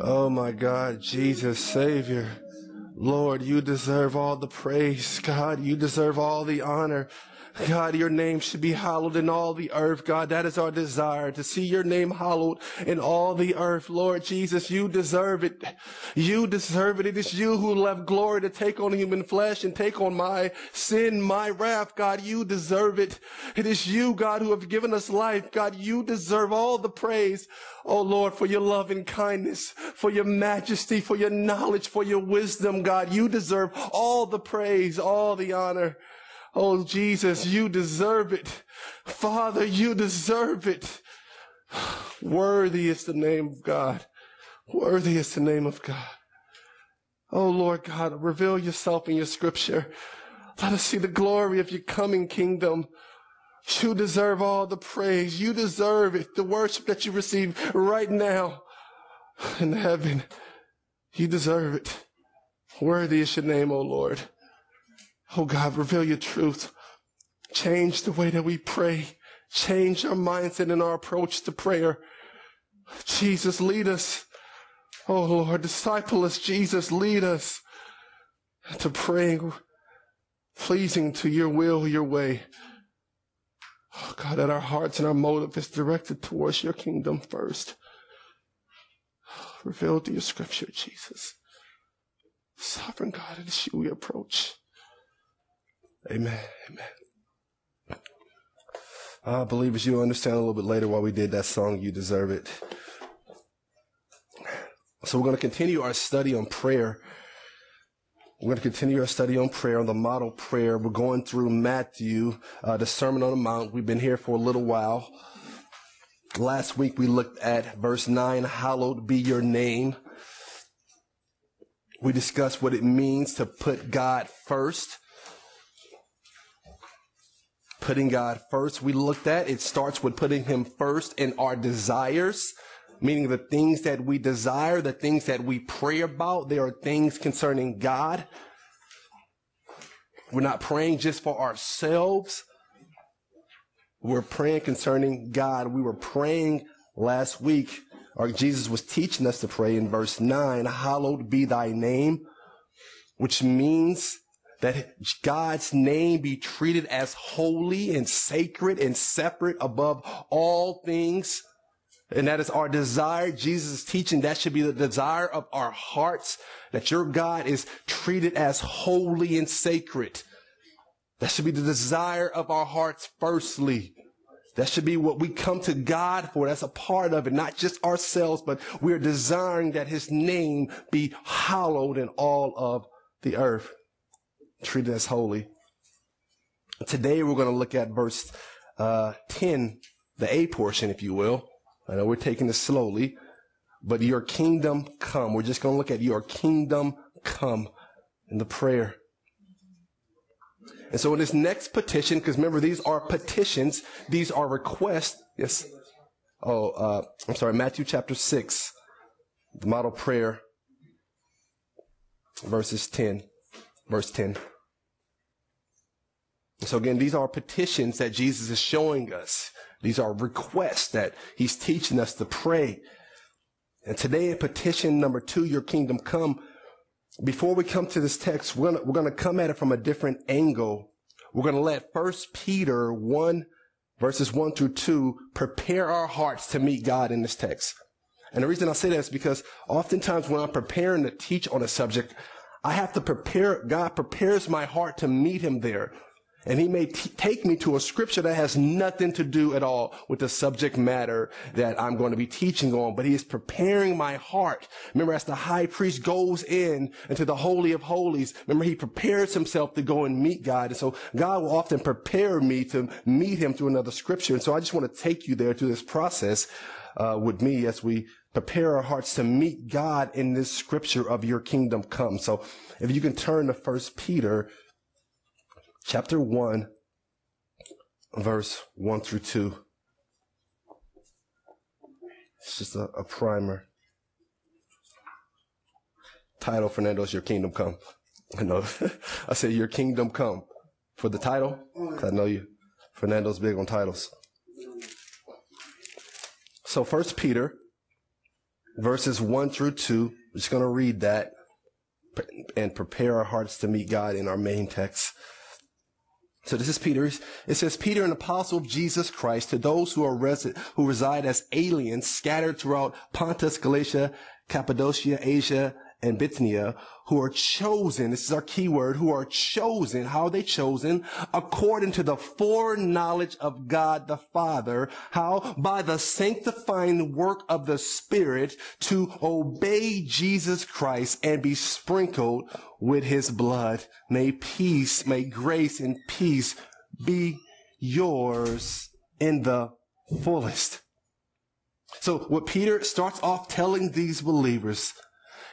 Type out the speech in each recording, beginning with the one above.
Oh my God, Jesus, Savior. Lord, you deserve all the praise. God, you deserve all the honor. God, your name should be hallowed in all the earth. God, that is our desire to see your name hallowed in all the earth. Lord Jesus, you deserve it. You deserve it. It is you who left glory to take on human flesh and take on my sin, my wrath. God, you deserve it. It is you, God, who have given us life. God, you deserve all the praise. Oh Lord, for your love and kindness, for your majesty, for your knowledge, for your wisdom, God, you deserve all the praise, all the honor. Oh, Jesus, you deserve it. Father, you deserve it. Worthy is the name of God. Worthy is the name of God. Oh, Lord God, reveal yourself in your scripture. Let us see the glory of your coming kingdom. You deserve all the praise. You deserve it. The worship that you receive right now in heaven. You deserve it. Worthy is your name, O Lord. Oh God, reveal your truth. Change the way that we pray. Change our mindset and our approach to prayer. Jesus, lead us. Oh Lord, disciple us. Jesus, lead us to praying pleasing to your will, your way. Oh God, that our hearts and our motive is directed towards your kingdom first. Reveal to your scripture, Jesus. Sovereign God, it is you we approach. Amen. Amen. I believe as you understand a little bit later why we did that song, You Deserve It. So we're going to continue our study on prayer. We're going to continue our study on prayer, on the model prayer. We're going through Matthew, uh, the Sermon on the Mount. We've been here for a little while. Last week we looked at verse 9, hallowed be your name. We discussed what it means to put God first putting God first. We looked at it starts with putting Him first in our desires, meaning the things that we desire, the things that we pray about. There are things concerning God. We're not praying just for ourselves. We're praying concerning God. We were praying last week, or Jesus was teaching us to pray in verse 9, hallowed be thy name, which means that God's name be treated as holy and sacred and separate above all things. And that is our desire. Jesus is teaching that should be the desire of our hearts, that your God is treated as holy and sacred. That should be the desire of our hearts firstly. That should be what we come to God for. That's a part of it, not just ourselves, but we're desiring that his name be hallowed in all of the earth treated as holy. Today we're going to look at verse uh, 10, the A portion, if you will. I know we're taking this slowly, but your kingdom come. We're just going to look at your kingdom come in the prayer. And so in this next petition, because remember, these are petitions, these are requests. Yes. Oh, uh, I'm sorry, Matthew chapter 6, the model prayer, verses 10, verse 10. So again, these are petitions that Jesus is showing us. These are requests that he's teaching us to pray. And today petition number two, your kingdom come. Before we come to this text, we're gonna, we're gonna come at it from a different angle. We're gonna let first Peter one verses one through two prepare our hearts to meet God in this text. And the reason I say that is because oftentimes when I'm preparing to teach on a subject, I have to prepare, God prepares my heart to meet him there. And he may t- take me to a scripture that has nothing to do at all with the subject matter that I'm going to be teaching on, but he is preparing my heart. Remember, as the high priest goes in into the holy of holies, remember he prepares himself to go and meet God. And so God will often prepare me to meet him through another scripture. And so I just want to take you there through this process, uh, with me as we prepare our hearts to meet God in this scripture of your kingdom come. So if you can turn to first Peter chapter 1, verse 1 through 2. It's just a, a primer. Title, Fernando's Your Kingdom Come. I know. I said, Your Kingdom Come. For the title, mm. I know you. Fernando's big on titles. So, First Peter, verses 1 through 2. We're just going to read that and prepare our hearts to meet God in our main text. So this is Peter. It says, Peter, an apostle of Jesus Christ, to those who are resident, who reside as aliens scattered throughout Pontus, Galatia, Cappadocia, Asia, and Bithynia, who are chosen, this is our key word, who are chosen, how are they chosen? According to the foreknowledge of God the Father, how? By the sanctifying work of the Spirit to obey Jesus Christ and be sprinkled with his blood. May peace, may grace and peace be yours in the fullest. So what Peter starts off telling these believers,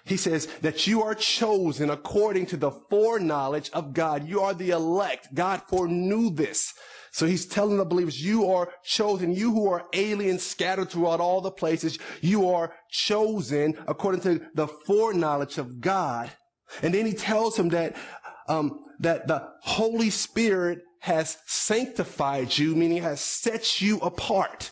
he says that you are chosen according to the foreknowledge of God. You are the elect. God foreknew this. So he's telling the believers, you are chosen. You who are aliens scattered throughout all the places, you are chosen according to the foreknowledge of God. And then he tells him that, um, that the Holy Spirit has sanctified you, meaning has set you apart.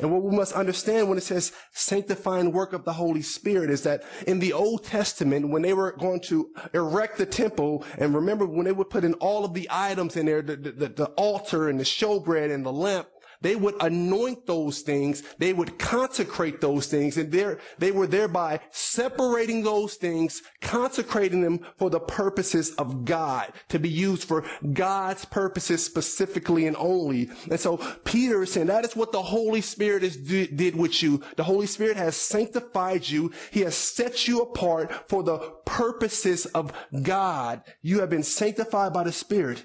And what we must understand when it says sanctifying work of the Holy Spirit is that in the Old Testament, when they were going to erect the temple, and remember when they would put in all of the items in there, the, the, the altar and the showbread and the lamp, they would anoint those things. They would consecrate those things. And there, they were thereby separating those things, consecrating them for the purposes of God, to be used for God's purposes specifically and only. And so Peter is saying that is what the Holy Spirit is, did with you. The Holy Spirit has sanctified you. He has set you apart for the purposes of God. You have been sanctified by the Spirit.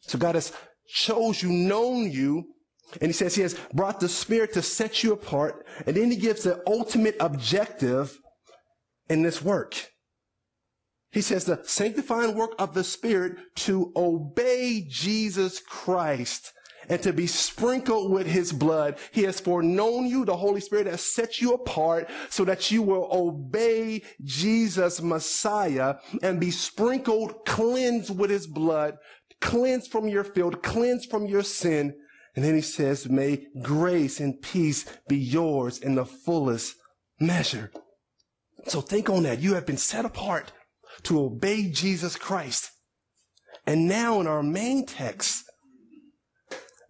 So God has chose you, known you, and he says he has brought the Spirit to set you apart. And then he gives the ultimate objective in this work. He says the sanctifying work of the Spirit to obey Jesus Christ and to be sprinkled with his blood. He has foreknown you. The Holy Spirit has set you apart so that you will obey Jesus Messiah and be sprinkled, cleansed with his blood, cleansed from your filth, cleansed from your sin, and then he says, may grace and peace be yours in the fullest measure. So think on that. You have been set apart to obey Jesus Christ. And now in our main text,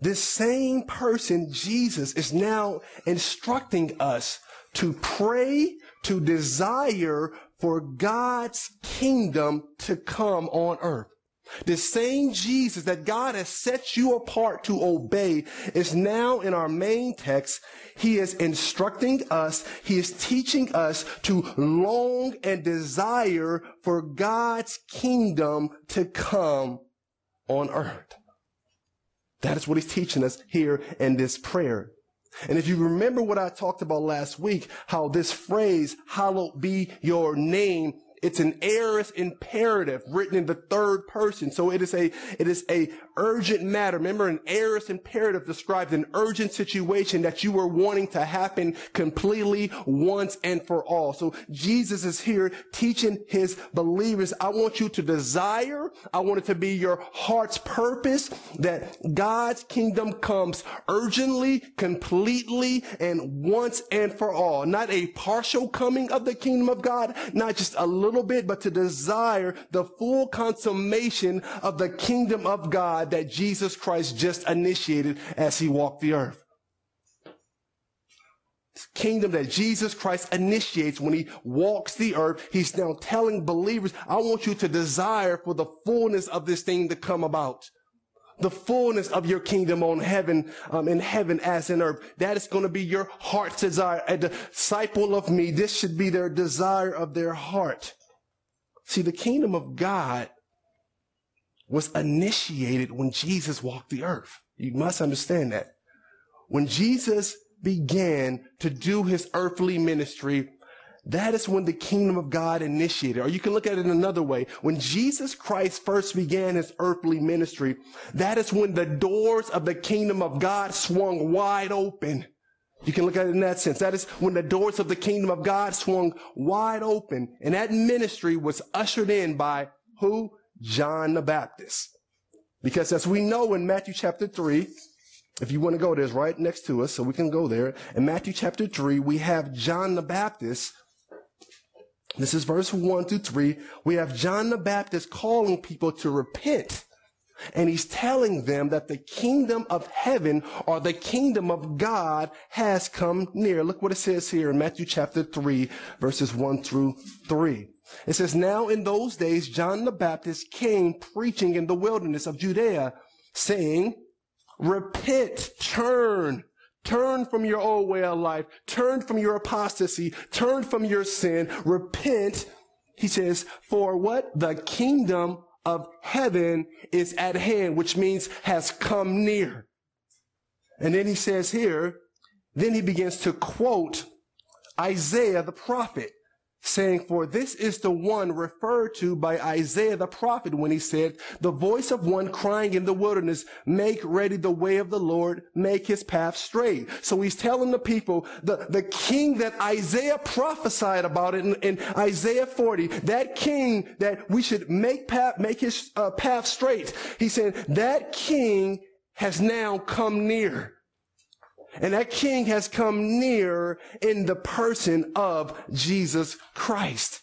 this same person, Jesus, is now instructing us to pray, to desire for God's kingdom to come on earth. The same Jesus that God has set you apart to obey is now in our main text. He is instructing us. He is teaching us to long and desire for God's kingdom to come on earth. That is what he's teaching us here in this prayer. And if you remember what I talked about last week, how this phrase, hallowed be your name, it's an aorist imperative written in the third person. So it is a, it is a urgent matter. Remember, an aorist imperative describes an urgent situation that you were wanting to happen completely once and for all. So Jesus is here teaching his believers, I want you to desire, I want it to be your heart's purpose that God's kingdom comes urgently, completely, and once and for all. Not a partial coming of the kingdom of God, not just a little little bit, but to desire the full consummation of the kingdom of God that Jesus Christ just initiated as he walked the earth. Kingdom that Jesus Christ initiates when he walks the earth. He's now telling believers, I want you to desire for the fullness of this thing to come about the fullness of your kingdom on heaven, um, in heaven as in earth. That is going to be your heart's desire. A disciple of me, this should be their desire of their heart. See, the kingdom of God was initiated when Jesus walked the earth. You must understand that. When Jesus began to do his earthly ministry, that is when the kingdom of God initiated. Or you can look at it another way. When Jesus Christ first began his earthly ministry, that is when the doors of the kingdom of God swung wide open. You can look at it in that sense. That is when the doors of the kingdom of God swung wide open. And that ministry was ushered in by who? John the Baptist. Because as we know in Matthew chapter 3, if you want to go, there's right next to us, so we can go there. In Matthew chapter 3, we have John the Baptist. This is verse 1 through 3. We have John the Baptist calling people to repent. And he's telling them that the kingdom of heaven or the kingdom of God has come near. Look what it says here in Matthew chapter 3, verses 1 through 3. It says, Now in those days, John the Baptist came preaching in the wilderness of Judea, saying, Repent, turn, turn from your old way of life, turn from your apostasy, turn from your sin, repent. He says, for what? The kingdom of heaven is at hand, which means has come near. And then he says here, then he begins to quote Isaiah the prophet saying, For this is the one referred to by Isaiah the prophet when he said, The voice of one crying in the wilderness, make ready the way of the Lord, make his path straight. So he's telling the people, the, the king that Isaiah prophesied about in, in Isaiah 40, that king that we should make path, make his uh, path straight. He said, that king has now come near. And that king has come near in the person of Jesus Christ.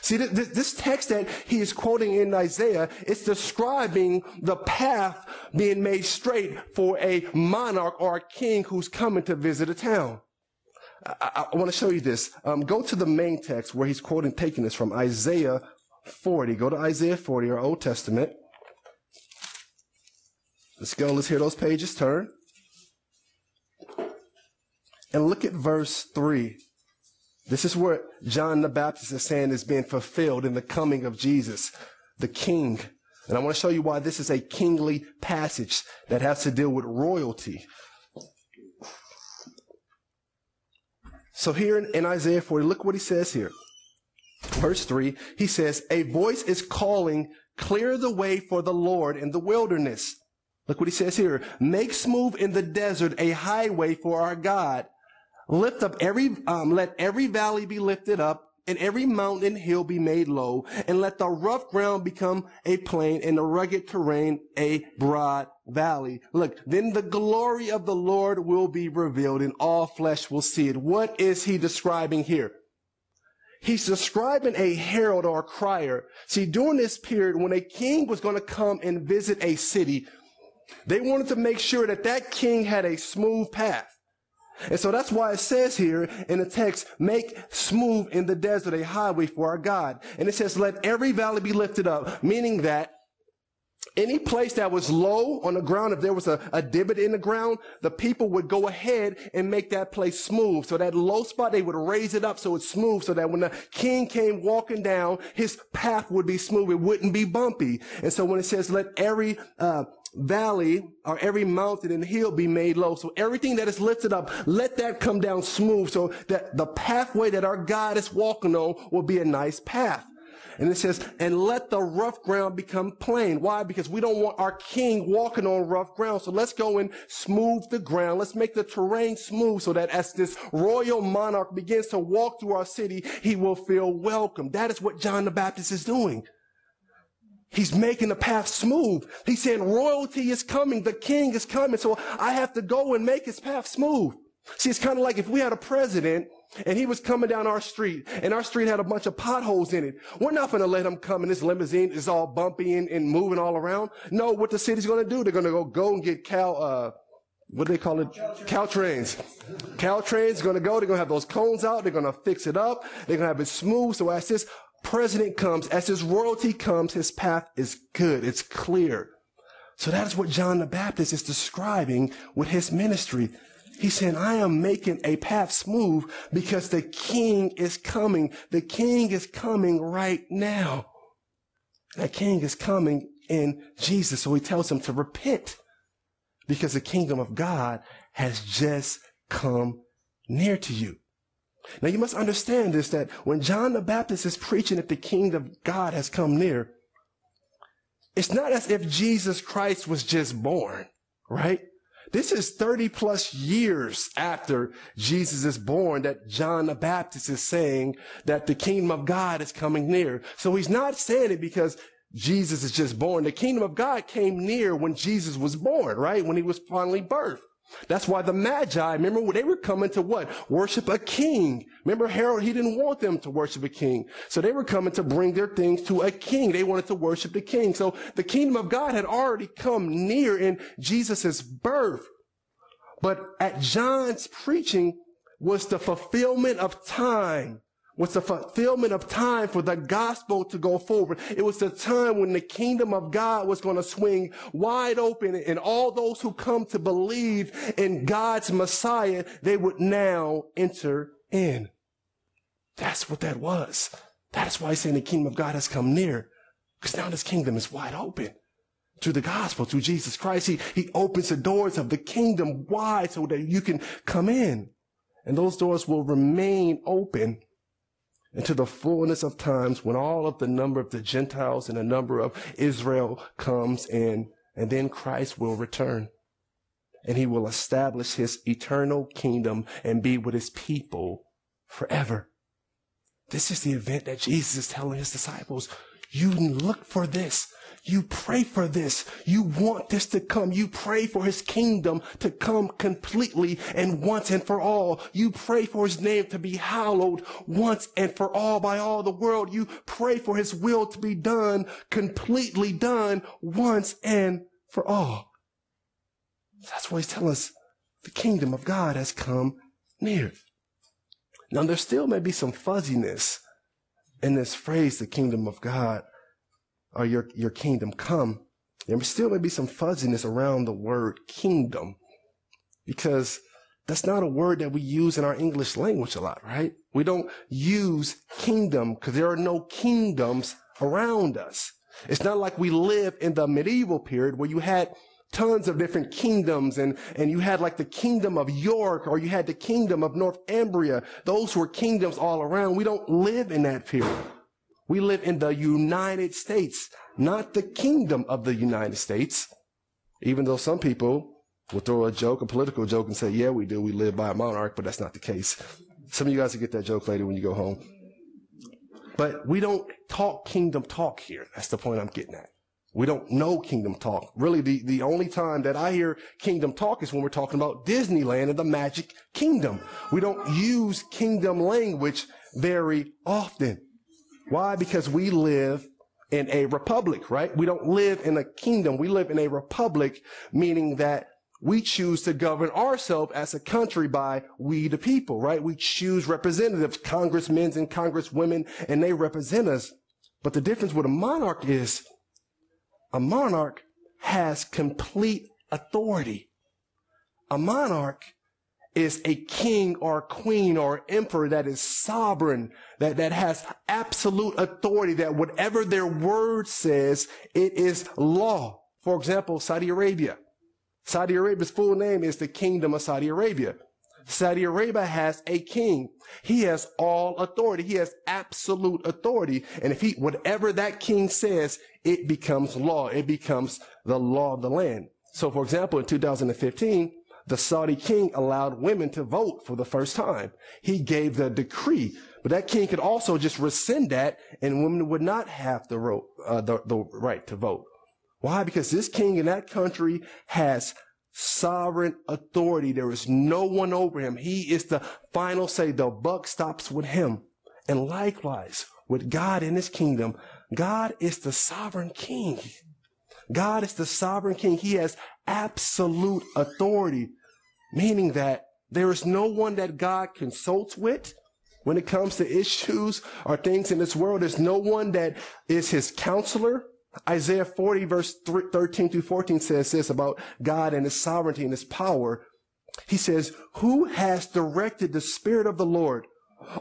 See, this text that he is quoting in Isaiah is describing the path being made straight for a monarch or a king who's coming to visit a town. I, I want to show you this. Um, go to the main text where he's quoting, taking this from Isaiah 40. Go to Isaiah 40, our Old Testament. Let's go. Let's hear those pages turn. And look at verse 3. This is what John the Baptist is saying is being fulfilled in the coming of Jesus, the King. And I want to show you why this is a kingly passage that has to deal with royalty. So here in, in Isaiah 40, look what he says here. Verse 3, he says, A voice is calling, clear the way for the Lord in the wilderness. Look what he says here. Make smooth in the desert a highway for our God. Lift up every, um, let every valley be lifted up and every mountain hill be made low and let the rough ground become a plain and the rugged terrain a broad valley. Look, then the glory of the Lord will be revealed and all flesh will see it. What is he describing here? He's describing a herald or a crier. See, during this period, when a king was going to come and visit a city, they wanted to make sure that that king had a smooth path. And so that's why it says here in the text, make smooth in the desert a highway for our God. And it says, let every valley be lifted up, meaning that any place that was low on the ground, if there was a, a divot in the ground, the people would go ahead and make that place smooth. So that low spot, they would raise it up so it's smooth so that when the king came walking down, his path would be smooth. It wouldn't be bumpy. And so when it says, let every, uh, valley or every mountain and hill be made low. So everything that is lifted up, let that come down smooth so that the pathway that our God is walking on will be a nice path. And it says, and let the rough ground become plain. Why? Because we don't want our king walking on rough ground. So let's go and smooth the ground. Let's make the terrain smooth so that as this royal monarch begins to walk through our city, he will feel welcome. That is what John the Baptist is doing. He's making the path smooth. He's saying royalty is coming. The king is coming. So I have to go and make his path smooth. See, it's kind of like if we had a president and he was coming down our street and our street had a bunch of potholes in it. We're not going to let him come in this limousine. It's all bumpy and, and moving all around. No, what the city's going to do, they're going to go, go and get cow, uh, what do they call it? Caltrans. Caltrans going to go. They're going to have those cones out. They're going to fix it up. They're going to have it smooth. So as this president comes, as his royalty comes, his path is good. It's clear. So that is what John the Baptist is describing with his ministry. He's saying, I am making a path smooth because the king is coming. The king is coming right now. That king is coming in Jesus. So he tells him to repent because the kingdom of God has just come near to you. Now you must understand this, that when John the Baptist is preaching that the kingdom of God has come near, it's not as if Jesus Christ was just born, right? This is 30 plus years after Jesus is born that John the Baptist is saying that the kingdom of God is coming near. So he's not saying it because Jesus is just born. The kingdom of God came near when Jesus was born, right? When he was finally birthed. That's why the Magi, remember, they were coming to what? Worship a king. Remember, Herod, he didn't want them to worship a king. So they were coming to bring their things to a king. They wanted to worship the king. So the kingdom of God had already come near in Jesus' birth. But at John's preaching was the fulfillment of time was the fulfillment of time for the gospel to go forward. It was the time when the kingdom of God was going to swing wide open and all those who come to believe in God's Messiah, they would now enter in. That's what that was. That's why he's saying the kingdom of God has come near. Because now this kingdom is wide open to the gospel, to Jesus Christ. He, he opens the doors of the kingdom wide so that you can come in. And those doors will remain open into the fullness of times when all of the number of the Gentiles and the number of Israel comes in, and then Christ will return. And he will establish his eternal kingdom and be with his people forever. This is the event that Jesus is telling his disciples. You look for this. You pray for this. You want this to come. You pray for his kingdom to come completely and once and for all. You pray for his name to be hallowed once and for all by all the world. You pray for his will to be done, completely done once and for all. That's why he's telling us the kingdom of God has come near. Now there still may be some fuzziness in this phrase, the kingdom of God or your, your kingdom come, there still may be some fuzziness around the word kingdom because that's not a word that we use in our English language a lot, right? We don't use kingdom because there are no kingdoms around us. It's not like we live in the medieval period where you had tons of different kingdoms and, and you had like the kingdom of York or you had the kingdom of Northumbria. Those were kingdoms all around. We don't live in that period. We live in the United States, not the kingdom of the United States. Even though some people will throw a joke, a political joke, and say, yeah, we do. We live by a monarch, but that's not the case. Some of you guys will get that joke later when you go home. But we don't talk kingdom talk here. That's the point I'm getting at. We don't know kingdom talk. Really, the, the only time that I hear kingdom talk is when we're talking about Disneyland and the magic kingdom. We don't use kingdom language very often. Why? Because we live in a republic, right? We don't live in a kingdom. We live in a republic, meaning that we choose to govern ourselves as a country by we the people, right? We choose representatives, congressmen and congresswomen, and they represent us. But the difference with a monarch is a monarch has complete authority. A monarch is a king or queen or emperor that is sovereign, that, that has absolute authority, that whatever their word says, it is law. For example, Saudi Arabia. Saudi Arabia's full name is the Kingdom of Saudi Arabia. Saudi Arabia has a king. He has all authority. He has absolute authority. And if he, whatever that king says, it becomes law. It becomes the law of the land. So for example, in 2015, the Saudi king allowed women to vote for the first time. He gave the decree, but that king could also just rescind that and women would not have the, ro- uh, the, the right to vote. Why? Because this king in that country has sovereign authority. There is no one over him. He is the final say. The buck stops with him. And likewise, with God in his kingdom, God is the sovereign king. God is the sovereign king. He has absolute authority, meaning that there is no one that God consults with when it comes to issues or things in this world. There's no one that is his counselor. Isaiah 40 verse 13 through 14 says this about God and his sovereignty and his power. He says, who has directed the spirit of the Lord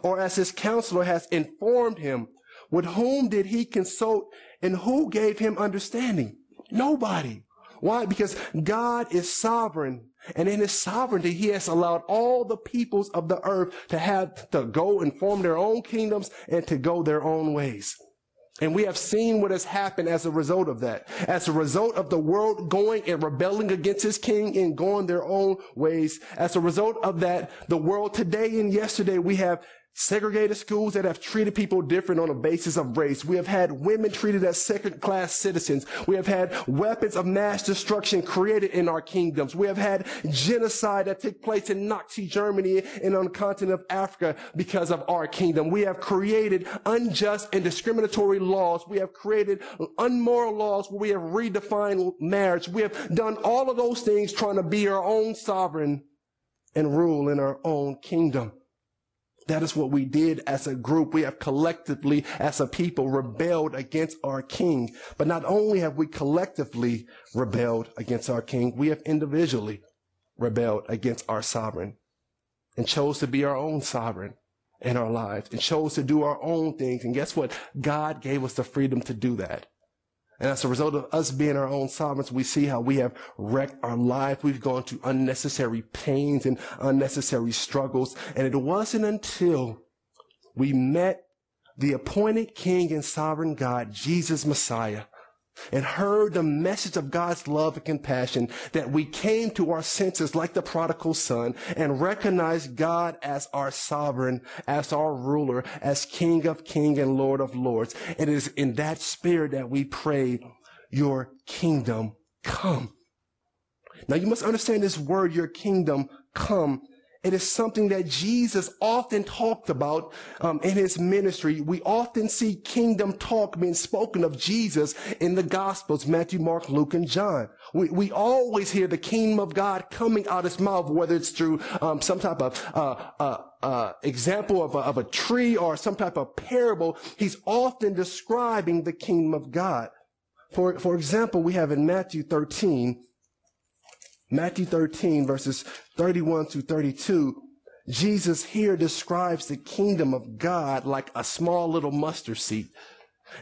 or as his counselor has informed him? With whom did he consult and who gave him understanding? Nobody. Why? Because God is sovereign. And in his sovereignty, he has allowed all the peoples of the earth to have to go and form their own kingdoms and to go their own ways. And we have seen what has happened as a result of that. As a result of the world going and rebelling against his king and going their own ways. As a result of that, the world today and yesterday, we have segregated schools that have treated people different on a basis of race. We have had women treated as second class citizens. We have had weapons of mass destruction created in our kingdoms. We have had genocide that took place in Nazi Germany and on the continent of Africa because of our kingdom. We have created unjust and discriminatory laws. We have created unmoral laws where we have redefined marriage. We have done all of those things trying to be our own sovereign and rule in our own kingdom. That is what we did as a group. We have collectively, as a people, rebelled against our king. But not only have we collectively rebelled against our king, we have individually rebelled against our sovereign and chose to be our own sovereign in our lives and chose to do our own things. And guess what? God gave us the freedom to do that. And as a result of us being our own sovereigns, we see how we have wrecked our life. We've gone to unnecessary pains and unnecessary struggles. And it wasn't until we met the appointed King and sovereign God, Jesus Messiah, and heard the message of God's love and compassion that we came to our senses like the prodigal son and recognized God as our sovereign, as our ruler, as King of kings and Lord of lords. It is in that spirit that we pray, your kingdom come. Now you must understand this word, your kingdom come it is something that Jesus often talked about um, in his ministry. We often see kingdom talk being spoken of Jesus in the Gospels, Matthew, Mark, Luke, and John. We, we always hear the kingdom of God coming out of his mouth, whether it's through um, some type of uh, uh, uh, example of a, of a tree or some type of parable. He's often describing the kingdom of God. For, for example, we have in Matthew 13, Matthew 13, verses 31 to 32, Jesus here describes the kingdom of God like a small little mustard seed.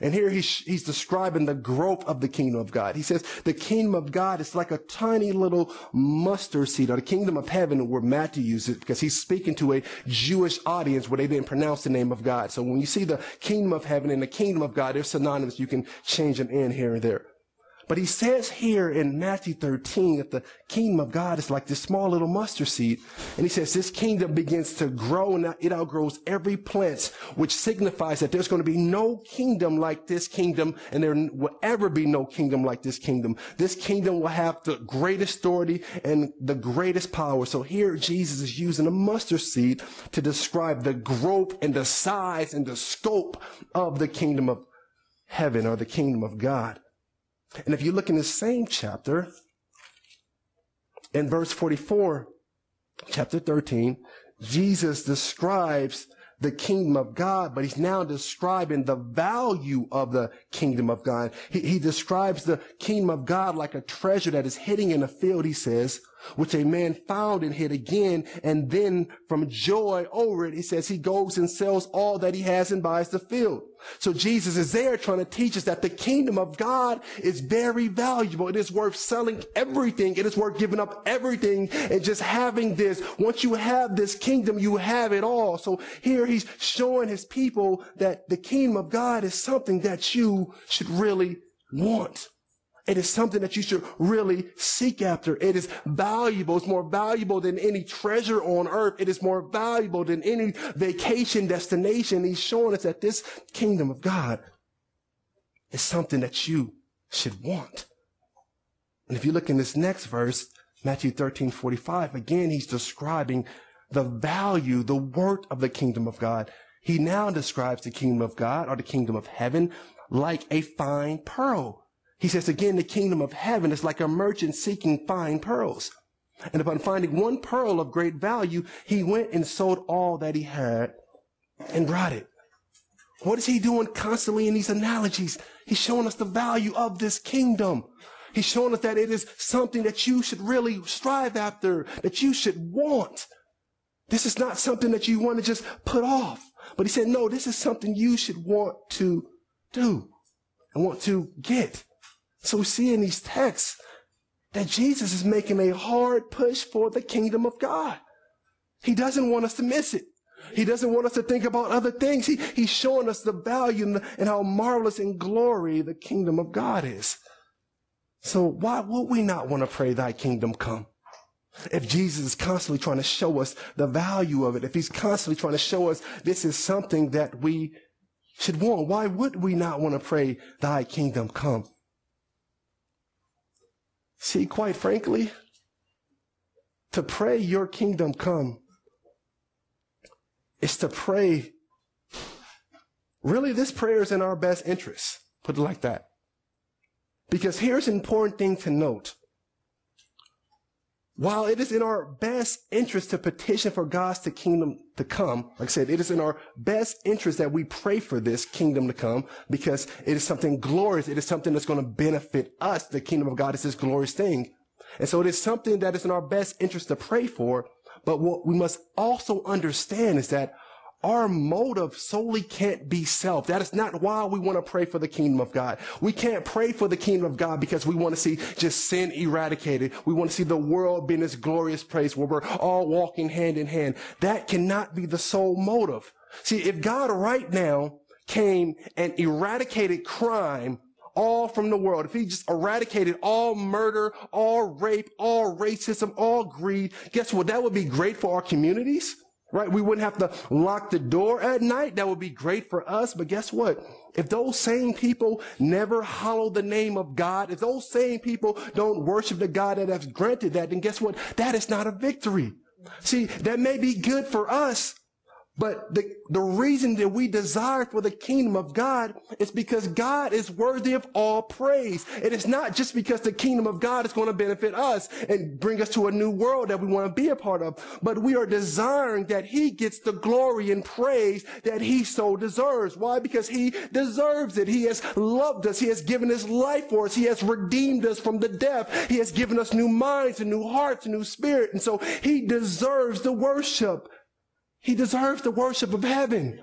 And here he's, he's describing the growth of the kingdom of God. He says the kingdom of God is like a tiny little mustard seed, or the kingdom of heaven, where Matthew uses it, because he's speaking to a Jewish audience where they didn't pronounce the name of God. So when you see the kingdom of heaven and the kingdom of God, they're synonymous. You can change them in here and there. But he says here in Matthew 13 that the kingdom of God is like this small little mustard seed. And he says this kingdom begins to grow and it outgrows every plant, which signifies that there's going to be no kingdom like this kingdom and there will ever be no kingdom like this kingdom. This kingdom will have the greatest authority and the greatest power. So here Jesus is using a mustard seed to describe the growth and the size and the scope of the kingdom of heaven or the kingdom of God. And if you look in the same chapter, in verse 44, chapter 13, Jesus describes the kingdom of God, but he's now describing the value of the kingdom of God. He, he describes the kingdom of God like a treasure that is hidden in a field, he says, which a man found and hid again. And then from joy over it, he says he goes and sells all that he has and buys the field. So Jesus is there trying to teach us that the kingdom of God is very valuable. It is worth selling everything. It is worth giving up everything and just having this. Once you have this kingdom, you have it all. So here he's showing his people that the kingdom of God is something that you should really want. It is something that you should really seek after. It is valuable. It's more valuable than any treasure on earth. It is more valuable than any vacation destination. He's showing us that this kingdom of God is something that you should want. And if you look in this next verse, Matthew 13, 45, again, he's describing the value, the worth of the kingdom of God. He now describes the kingdom of God or the kingdom of heaven like a fine pearl he says again, the kingdom of heaven is like a merchant seeking fine pearls. And upon finding one pearl of great value, he went and sold all that he had and brought it. What is he doing constantly in these analogies? He's showing us the value of this kingdom. He's showing us that it is something that you should really strive after, that you should want. This is not something that you want to just put off. But he said, no, this is something you should want to do and want to get. So we see in these texts that Jesus is making a hard push for the kingdom of God. He doesn't want us to miss it. He doesn't want us to think about other things. He, he's showing us the value and, the, and how marvelous and glory the kingdom of God is. So why would we not want to pray thy kingdom come? If Jesus is constantly trying to show us the value of it, if he's constantly trying to show us this is something that we should want, why would we not want to pray, Thy kingdom come? See, quite frankly, to pray, Your kingdom come, is to pray. Really, this prayer is in our best interest. Put it like that. Because here's an important thing to note. While it is in our best interest to petition for God's to kingdom to come, like I said, it is in our best interest that we pray for this kingdom to come because it is something glorious. It is something that's going to benefit us. The kingdom of God is this glorious thing. And so it is something that is in our best interest to pray for. But what we must also understand is that our motive solely can't be self. That is not why we want to pray for the kingdom of God. We can't pray for the kingdom of God because we want to see just sin eradicated. We want to see the world be this glorious place where we're all walking hand in hand. That cannot be the sole motive. See, if God right now came and eradicated crime all from the world, if he just eradicated all murder, all rape, all racism, all greed, guess what? That would be great for our communities right? We wouldn't have to lock the door at night. That would be great for us. But guess what? If those same people never hallow the name of God, if those same people don't worship the God that has granted that, then guess what? That is not a victory. See, that may be good for us, but the, the reason that we desire for the kingdom of God is because God is worthy of all praise. It is not just because the kingdom of God is going to benefit us and bring us to a new world that we want to be a part of, but we are desiring that he gets the glory and praise that he so deserves. Why? Because he deserves it. He has loved us. He has given his life for us. He has redeemed us from the death. He has given us new minds and new hearts and new spirit. And so he deserves the worship. He deserves the worship of heaven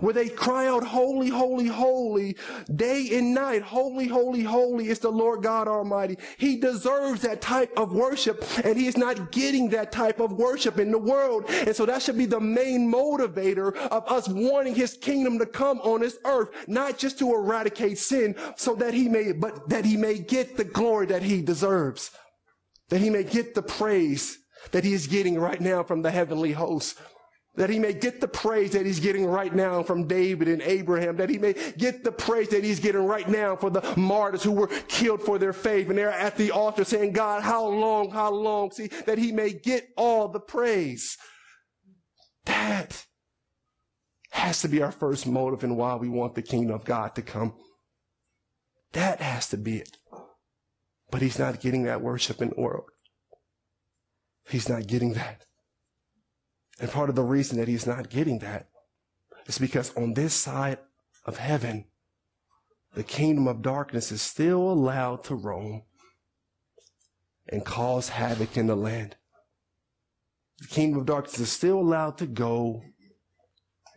where they cry out, holy, holy, holy, day and night. Holy, holy, holy is the Lord God Almighty. He deserves that type of worship and he is not getting that type of worship in the world. And so that should be the main motivator of us wanting his kingdom to come on this earth, not just to eradicate sin so that he may, but that he may get the glory that he deserves, that he may get the praise that he is getting right now from the heavenly hosts that he may get the praise that he's getting right now from David and Abraham, that he may get the praise that he's getting right now for the martyrs who were killed for their faith and they're at the altar saying, God, how long, how long? See, that he may get all the praise. That has to be our first motive in why we want the kingdom of God to come. That has to be it. But he's not getting that worship in the world. He's not getting that. And part of the reason that he's not getting that is because on this side of heaven, the kingdom of darkness is still allowed to roam and cause havoc in the land. The kingdom of darkness is still allowed to go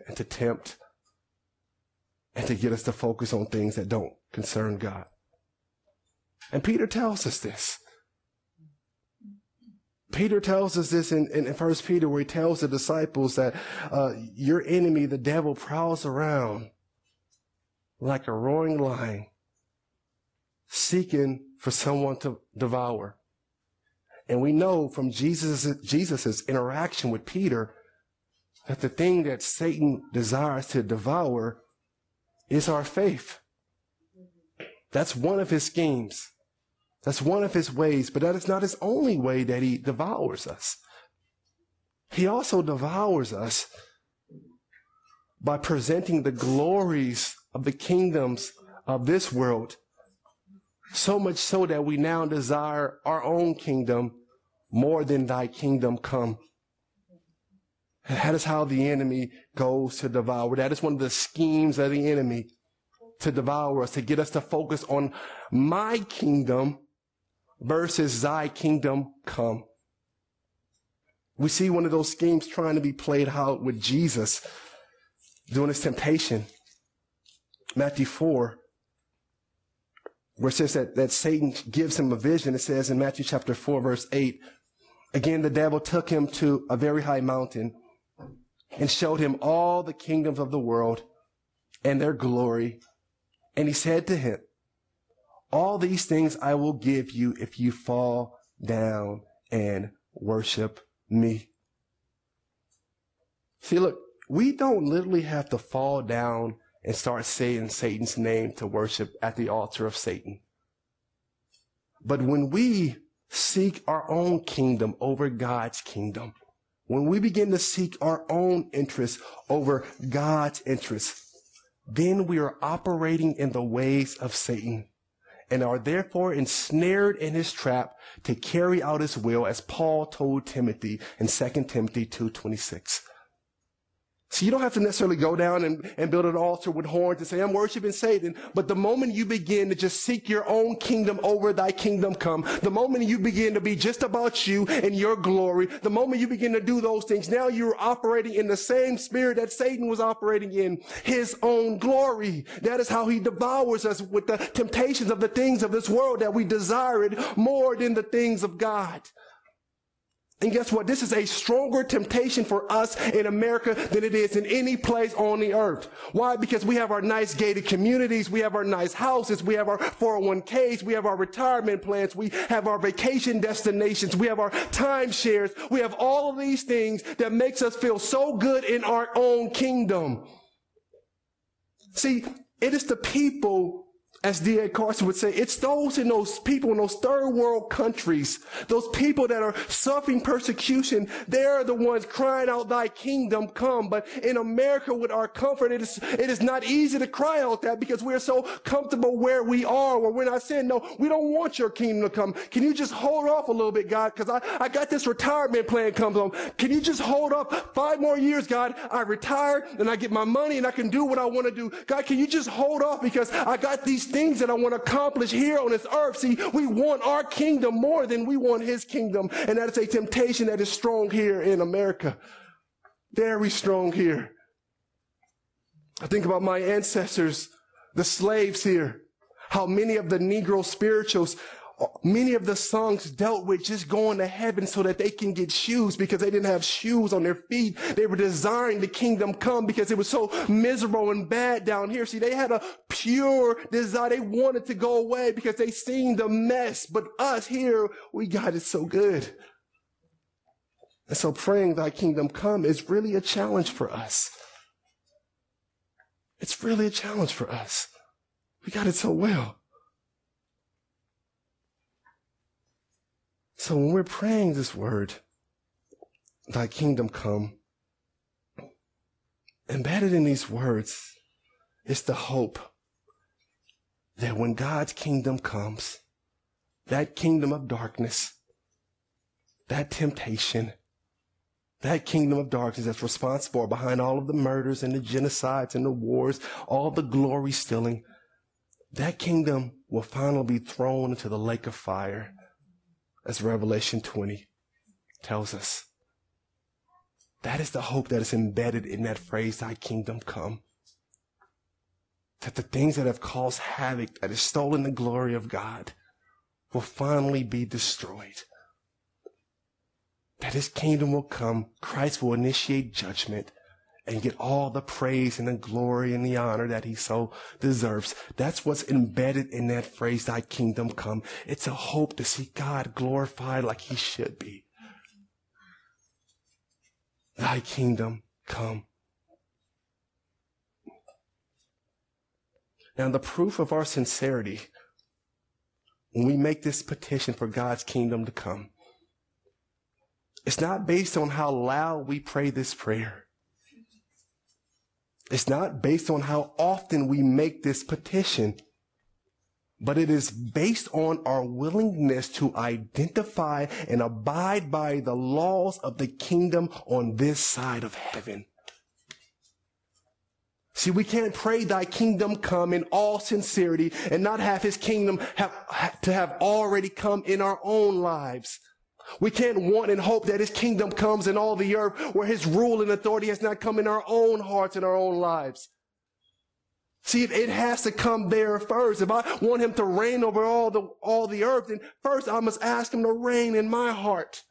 and to tempt and to get us to focus on things that don't concern God. And Peter tells us this. Peter tells us this in, in, First Peter, where he tells the disciples that uh, your enemy, the devil, prowls around like a roaring lion, seeking for someone to devour. And we know from Jesus' Jesus's interaction with Peter that the thing that Satan desires to devour is our faith. That's one of his schemes. That's one of his ways, but that is not his only way that he devours us. He also devours us by presenting the glories of the kingdoms of this world, so much so that we now desire our own kingdom more than thy kingdom come. That is how the enemy goes to devour. That is one of the schemes of the enemy to devour us, to get us to focus on my kingdom versus thy kingdom come. We see one of those schemes trying to be played out with Jesus during his temptation. Matthew 4, where it says that, that Satan gives him a vision. It says in Matthew chapter 4, verse 8, again, the devil took him to a very high mountain and showed him all the kingdoms of the world and their glory. And he said to him, all these things I will give you if you fall down and worship me. See, look, we don't literally have to fall down and start saying Satan's name to worship at the altar of Satan. But when we seek our own kingdom over God's kingdom, when we begin to seek our own interests over God's interests, then we are operating in the ways of Satan and are therefore ensnared in his trap to carry out his will as Paul told Timothy in 2 Timothy 2.26. So you don't have to necessarily go down and, and build an altar with horns and say, I'm worshiping Satan. But the moment you begin to just seek your own kingdom over thy kingdom come, the moment you begin to be just about you and your glory, the moment you begin to do those things, now you're operating in the same spirit that Satan was operating in, his own glory. That is how he devours us with the temptations of the things of this world that we desire it more than the things of God. And guess what? This is a stronger temptation for us in America than it is in any place on the earth. Why? Because we have our nice gated communities. We have our nice houses. We have our 401ks. We have our retirement plans. We have our vacation destinations. We have our timeshares. We have all of these things that makes us feel so good in our own kingdom. See, it is the people as D.A. Carson would say, it's those in those people in those third world countries, those people that are suffering persecution, they're the ones crying out, thy kingdom come. But in America with our comfort, it is, it is not easy to cry out that because we're so comfortable where we are, where we're not saying, no, we don't want your kingdom to come. Can you just hold off a little bit, God? Cause I, I got this retirement plan comes on. Can you just hold up five more years, God? I retire and I get my money and I can do what I want to do. God, can you just hold off because I got these things that I want to accomplish here on this earth. See, we want our kingdom more than we want his kingdom. And that is a temptation that is strong here in America. Very strong here. I think about my ancestors, the slaves here, how many of the Negro spirituals many of the songs dealt with just going to heaven so that they can get shoes because they didn't have shoes on their feet. They were desiring the kingdom come because it was so miserable and bad down here. See, they had a pure desire. They wanted to go away because they seen the mess. But us here, we got it so good. And so praying thy kingdom come is really a challenge for us. It's really a challenge for us. We got it so well. So when we're praying this word, thy kingdom come, embedded in these words is the hope that when God's kingdom comes, that kingdom of darkness, that temptation, that kingdom of darkness that's responsible behind all of the murders and the genocides and the wars, all the glory stealing, that kingdom will finally be thrown into the lake of fire as Revelation 20 tells us. That is the hope that is embedded in that phrase, thy kingdom come. That the things that have caused havoc, that have stolen the glory of God, will finally be destroyed. That his kingdom will come, Christ will initiate judgment, and get all the praise and the glory and the honor that he so deserves. That's what's embedded in that phrase, thy kingdom come. It's a hope to see God glorified like he should be. Thy kingdom come. Now, the proof of our sincerity when we make this petition for God's kingdom to come, it's not based on how loud we pray this prayer. It's not based on how often we make this petition, but it is based on our willingness to identify and abide by the laws of the kingdom on this side of heaven. See, we can't pray thy kingdom come in all sincerity and not have his kingdom have, to have already come in our own lives. We can't want and hope that his kingdom comes in all the earth where his rule and authority has not come in our own hearts and our own lives. See, it has to come there first. If I want him to reign over all the, all the earth, then first I must ask him to reign in my heart.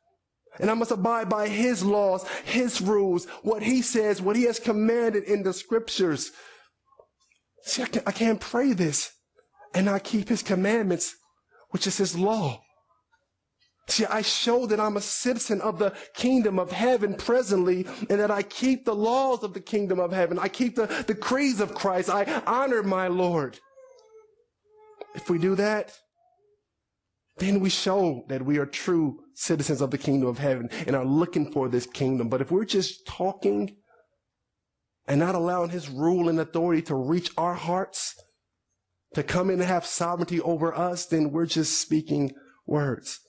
And I must abide by his laws, his rules, what he says, what he has commanded in the scriptures. See, I can't, I can't pray this and not keep his commandments, which is his law. See, I show that I'm a citizen of the kingdom of heaven presently and that I keep the laws of the kingdom of heaven. I keep the decrees of Christ. I honor my Lord. If we do that, then we show that we are true citizens of the kingdom of heaven and are looking for this kingdom. But if we're just talking and not allowing his rule and authority to reach our hearts, to come in and have sovereignty over us, then we're just speaking words.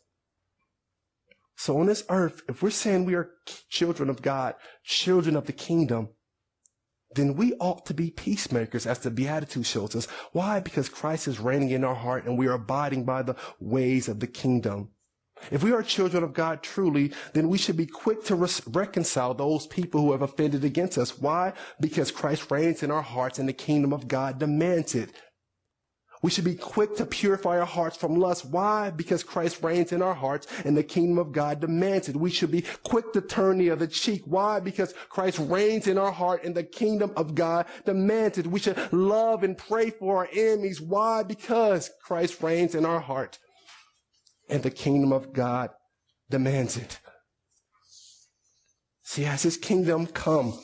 So on this earth, if we're saying we are children of God, children of the kingdom, then we ought to be peacemakers as the Beatitude shows us. Why? Because Christ is reigning in our heart and we are abiding by the ways of the kingdom. If we are children of God truly, then we should be quick to res- reconcile those people who have offended against us. Why? Because Christ reigns in our hearts and the kingdom of God demands it. We should be quick to purify our hearts from lust. Why? Because Christ reigns in our hearts and the kingdom of God demands it. We should be quick to turn the other cheek. Why? Because Christ reigns in our heart and the kingdom of God demands it. We should love and pray for our enemies. Why? Because Christ reigns in our heart and the kingdom of God demands it. See, has his kingdom come,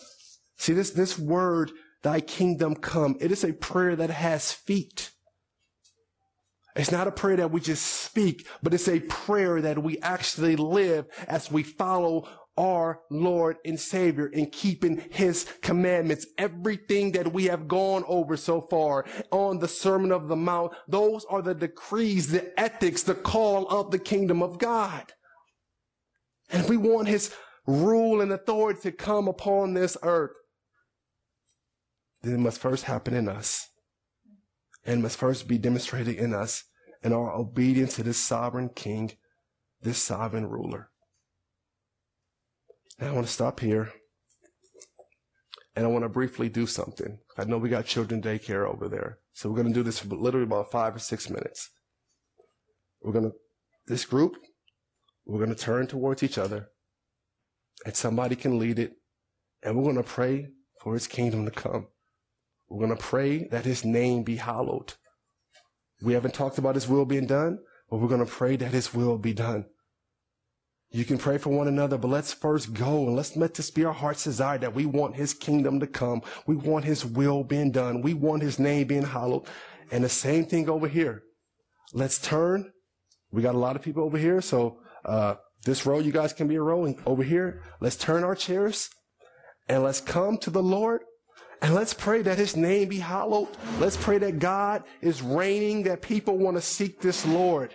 see this, this word, thy kingdom come, it is a prayer that has feet. It's not a prayer that we just speak, but it's a prayer that we actually live as we follow our Lord and Savior in keeping His commandments. Everything that we have gone over so far on the Sermon of the Mount, those are the decrees, the ethics, the call of the kingdom of God. And if we want His rule and authority to come upon this earth, then it must first happen in us and must first be demonstrated in us in our obedience to this sovereign king, this sovereign ruler. Now I want to stop here and I want to briefly do something. I know we got children daycare over there. So we're going to do this for literally about five or six minutes. We're going to, this group, we're going to turn towards each other and somebody can lead it and we're going to pray for his kingdom to come. We're going to pray that his name be hallowed. We haven't talked about his will being done, but we're going to pray that his will be done. You can pray for one another, but let's first go and let's let this be our heart's desire that we want his kingdom to come. We want his will being done. We want his name being hallowed. And the same thing over here. Let's turn. We got a lot of people over here. So, uh, this row, you guys can be a row over here. Let's turn our chairs and let's come to the Lord and let's pray that his name be hallowed. Let's pray that God is reigning, that people want to seek this Lord.